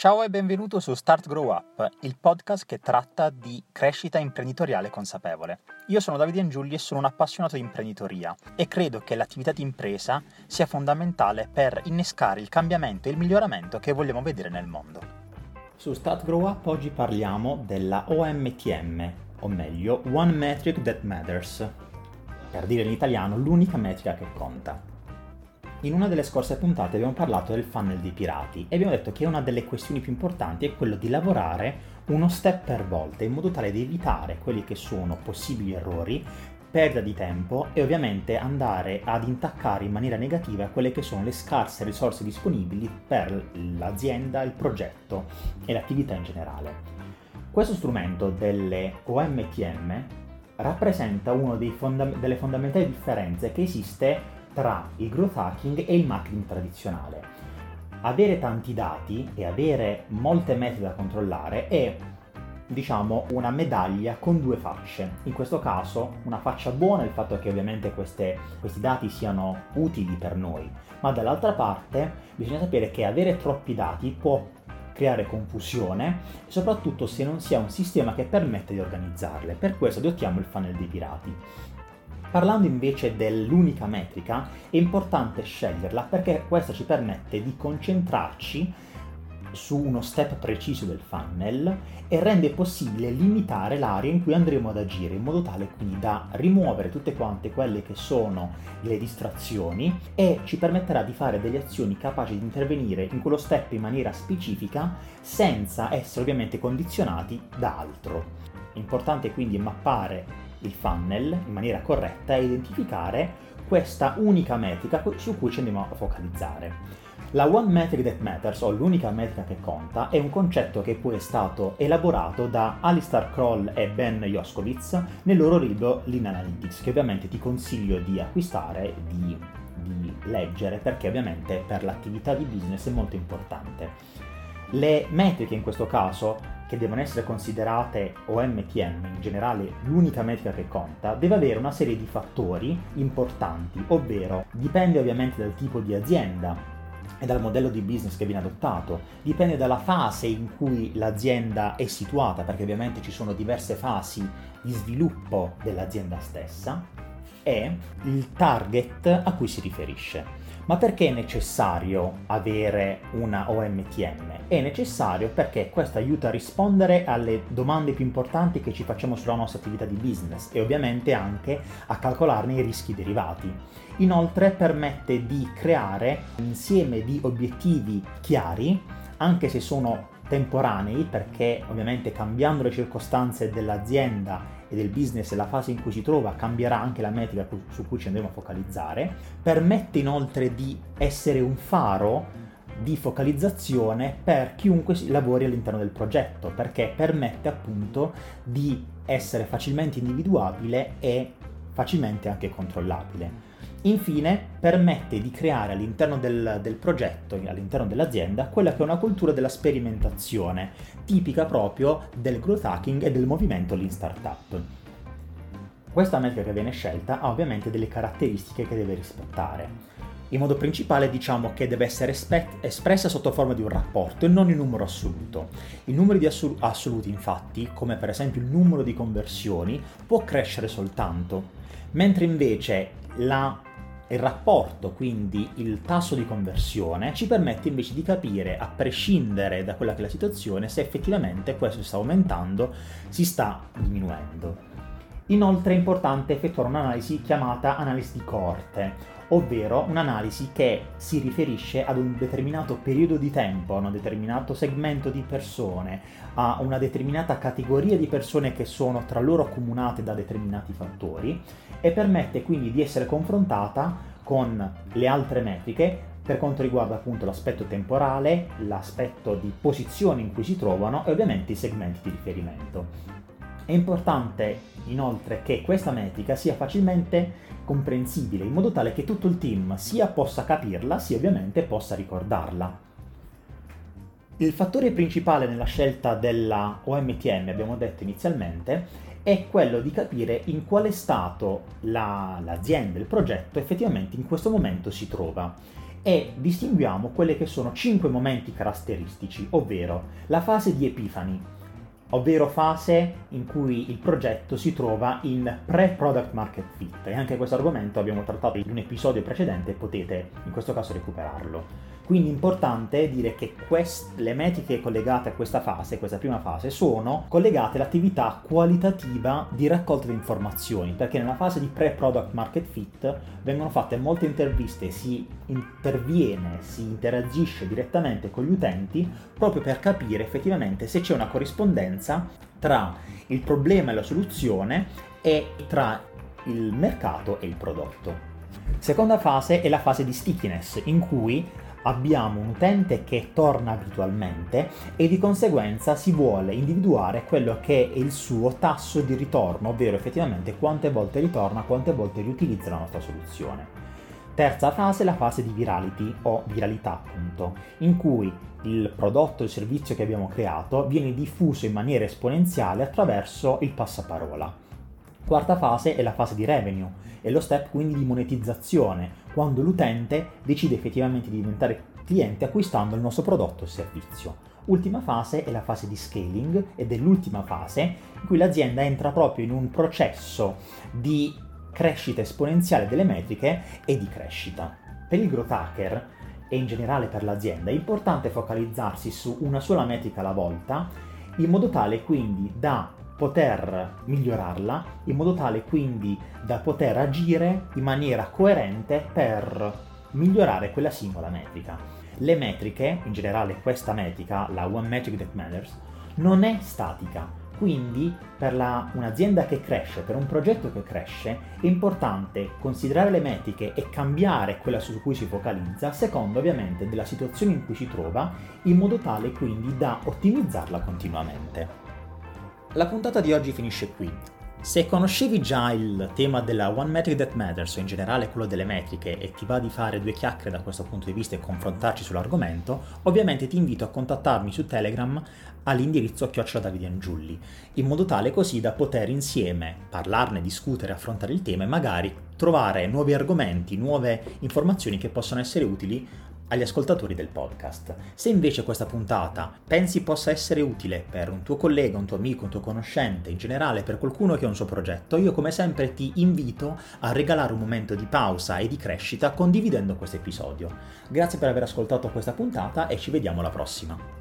Ciao e benvenuto su Start Grow Up, il podcast che tratta di crescita imprenditoriale consapevole. Io sono Davide Angiulli e sono un appassionato di imprenditoria e credo che l'attività di impresa sia fondamentale per innescare il cambiamento e il miglioramento che vogliamo vedere nel mondo. Su Start Grow Up oggi parliamo della OMTM, o meglio One Metric That Matters, per dire in italiano l'unica metrica che conta. In una delle scorse puntate abbiamo parlato del funnel dei pirati e abbiamo detto che una delle questioni più importanti è quello di lavorare uno step per volta in modo tale da evitare quelli che sono possibili errori, perdita di tempo e ovviamente andare ad intaccare in maniera negativa quelle che sono le scarse risorse disponibili per l'azienda, il progetto e l'attività in generale. Questo strumento delle OMTM rappresenta una fonda- delle fondamentali differenze che esiste tra il growth hacking e il marketing tradizionale. Avere tanti dati e avere molte metri da controllare è diciamo una medaglia con due facce. In questo caso una faccia buona è il fatto che ovviamente queste, questi dati siano utili per noi, ma dall'altra parte bisogna sapere che avere troppi dati può creare confusione, soprattutto se non si ha un sistema che permette di organizzarle. Per questo adottiamo il funnel dei pirati. Parlando invece dell'unica metrica, è importante sceglierla perché questa ci permette di concentrarci su uno step preciso del funnel e rende possibile limitare l'area in cui andremo ad agire in modo tale quindi da rimuovere tutte quante quelle che sono le distrazioni e ci permetterà di fare delle azioni capaci di intervenire in quello step in maniera specifica senza essere ovviamente condizionati da altro. È importante quindi mappare il funnel in maniera corretta e identificare questa unica metrica su cui ci andiamo a focalizzare. La One Metric That Matters, o l'unica metrica che conta, è un concetto che poi è stato elaborato da Alistair Kroll e Ben Joskowitz nel loro libro Lean Analytics, che ovviamente ti consiglio di acquistare di, di leggere, perché ovviamente per l'attività di business è molto importante. Le metriche in questo caso che devono essere considerate OMTM, in generale l'unica metrica che conta, deve avere una serie di fattori importanti, ovvero dipende ovviamente dal tipo di azienda, e dal modello di business che viene adottato, dipende dalla fase in cui l'azienda è situata, perché ovviamente ci sono diverse fasi di sviluppo dell'azienda stessa, e il target a cui si riferisce. Ma perché è necessario avere una OMTM? È necessario perché questo aiuta a rispondere alle domande più importanti che ci facciamo sulla nostra attività di business e ovviamente anche a calcolarne i rischi derivati. Inoltre permette di creare un insieme di obiettivi chiari, anche se sono temporanei, perché ovviamente cambiando le circostanze dell'azienda e del business e la fase in cui si trova cambierà anche la metrica su cui ci andremo a focalizzare, permette inoltre di essere un faro di focalizzazione per chiunque lavori all'interno del progetto, perché permette appunto di essere facilmente individuabile e facilmente anche controllabile. Infine permette di creare all'interno del, del, progetto, all'interno dell'azienda, quella che è una cultura della sperimentazione, tipica proprio del growth hacking e del movimento Lean Startup. Questa metrica che viene scelta ha ovviamente delle caratteristiche che deve rispettare. In modo principale diciamo che deve essere espressa sotto forma di un rapporto e non in numero assoluto. I numeri di assol- assoluti infatti, come per esempio il numero di conversioni, può crescere soltanto, mentre invece la il rapporto, quindi il tasso di conversione, ci permette invece di capire, a prescindere da quella che è la situazione, se effettivamente questo sta aumentando, si sta diminuendo. Inoltre è importante effettuare un'analisi chiamata analisi di coorte, ovvero un'analisi che si riferisce ad un determinato periodo di tempo, a un determinato segmento di persone, a una determinata categoria di persone che sono tra loro accomunate da determinati fattori e permette quindi di essere confrontata con le altre metriche per quanto riguarda appunto l'aspetto temporale, l'aspetto di posizione in cui si trovano e ovviamente i segmenti di riferimento. È importante inoltre che questa metrica sia facilmente comprensibile in modo tale che tutto il team sia possa capirla sia ovviamente possa ricordarla. Il fattore principale nella scelta della OMTM, abbiamo detto inizialmente, è quello di capire in quale stato la, l'azienda, il progetto effettivamente in questo momento si trova e distinguiamo quelli che sono cinque momenti caratteristici, ovvero la fase di epifani, ovvero fase in cui il progetto si trova in pre-product market fit. E anche questo argomento abbiamo trattato in un episodio precedente e potete in questo caso recuperarlo. Quindi è importante dire che quest- le metriche collegate a questa fase, questa prima fase, sono collegate all'attività qualitativa di raccolta di informazioni, perché nella fase di pre-product market fit vengono fatte molte interviste, si interviene, si interagisce direttamente con gli utenti proprio per capire effettivamente se c'è una corrispondenza tra il problema e la soluzione e tra il mercato e il prodotto. Seconda fase è la fase di stickiness, in cui abbiamo un utente che torna abitualmente e di conseguenza si vuole individuare quello che è il suo tasso di ritorno, ovvero effettivamente quante volte ritorna, quante volte riutilizza la nostra soluzione. Terza fase, la fase di virality o viralità appunto, in cui il prodotto o il servizio che abbiamo creato viene diffuso in maniera esponenziale attraverso il passaparola. Quarta fase è la fase di revenue, è lo step quindi di monetizzazione, quando l'utente decide effettivamente di diventare cliente acquistando il nostro prodotto o servizio. Ultima fase è la fase di scaling ed è l'ultima fase in cui l'azienda entra proprio in un processo di crescita esponenziale delle metriche e di crescita. Per il growth hacker e in generale per l'azienda è importante focalizzarsi su una sola metrica alla volta in modo tale quindi da poter migliorarla in modo tale quindi da poter agire in maniera coerente per migliorare quella singola metrica. Le metriche, in generale questa metrica, la One Metric That Matters, non è statica, quindi per la, un'azienda che cresce, per un progetto che cresce, è importante considerare le metriche e cambiare quella su cui si focalizza, a seconda ovviamente della situazione in cui si trova, in modo tale quindi da ottimizzarla continuamente. La puntata di oggi finisce qui. Se conoscevi già il tema della One Metric That Matters o in generale quello delle metriche e ti va di fare due chiacchiere da questo punto di vista e confrontarci sull'argomento, ovviamente ti invito a contattarmi su Telegram all'indirizzo chiocciola Angiulli, in modo tale così da poter insieme parlarne, discutere, affrontare il tema e magari trovare nuovi argomenti, nuove informazioni che possono essere utili agli ascoltatori del podcast. Se invece questa puntata pensi possa essere utile per un tuo collega, un tuo amico, un tuo conoscente, in generale per qualcuno che ha un suo progetto, io come sempre ti invito a regalare un momento di pausa e di crescita condividendo questo episodio. Grazie per aver ascoltato questa puntata e ci vediamo alla prossima.